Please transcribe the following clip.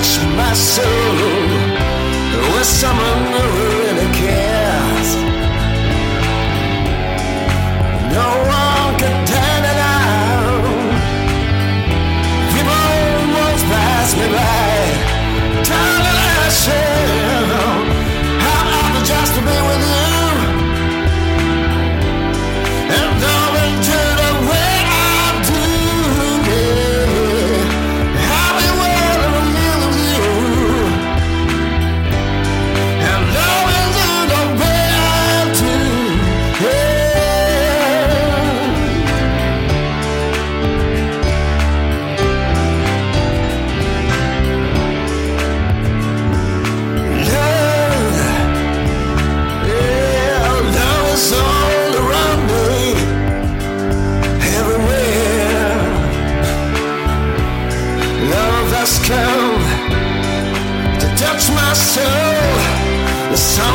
touch my soul with someone who really cares. No one can turn it out. People won't pass me by. Soul. The someone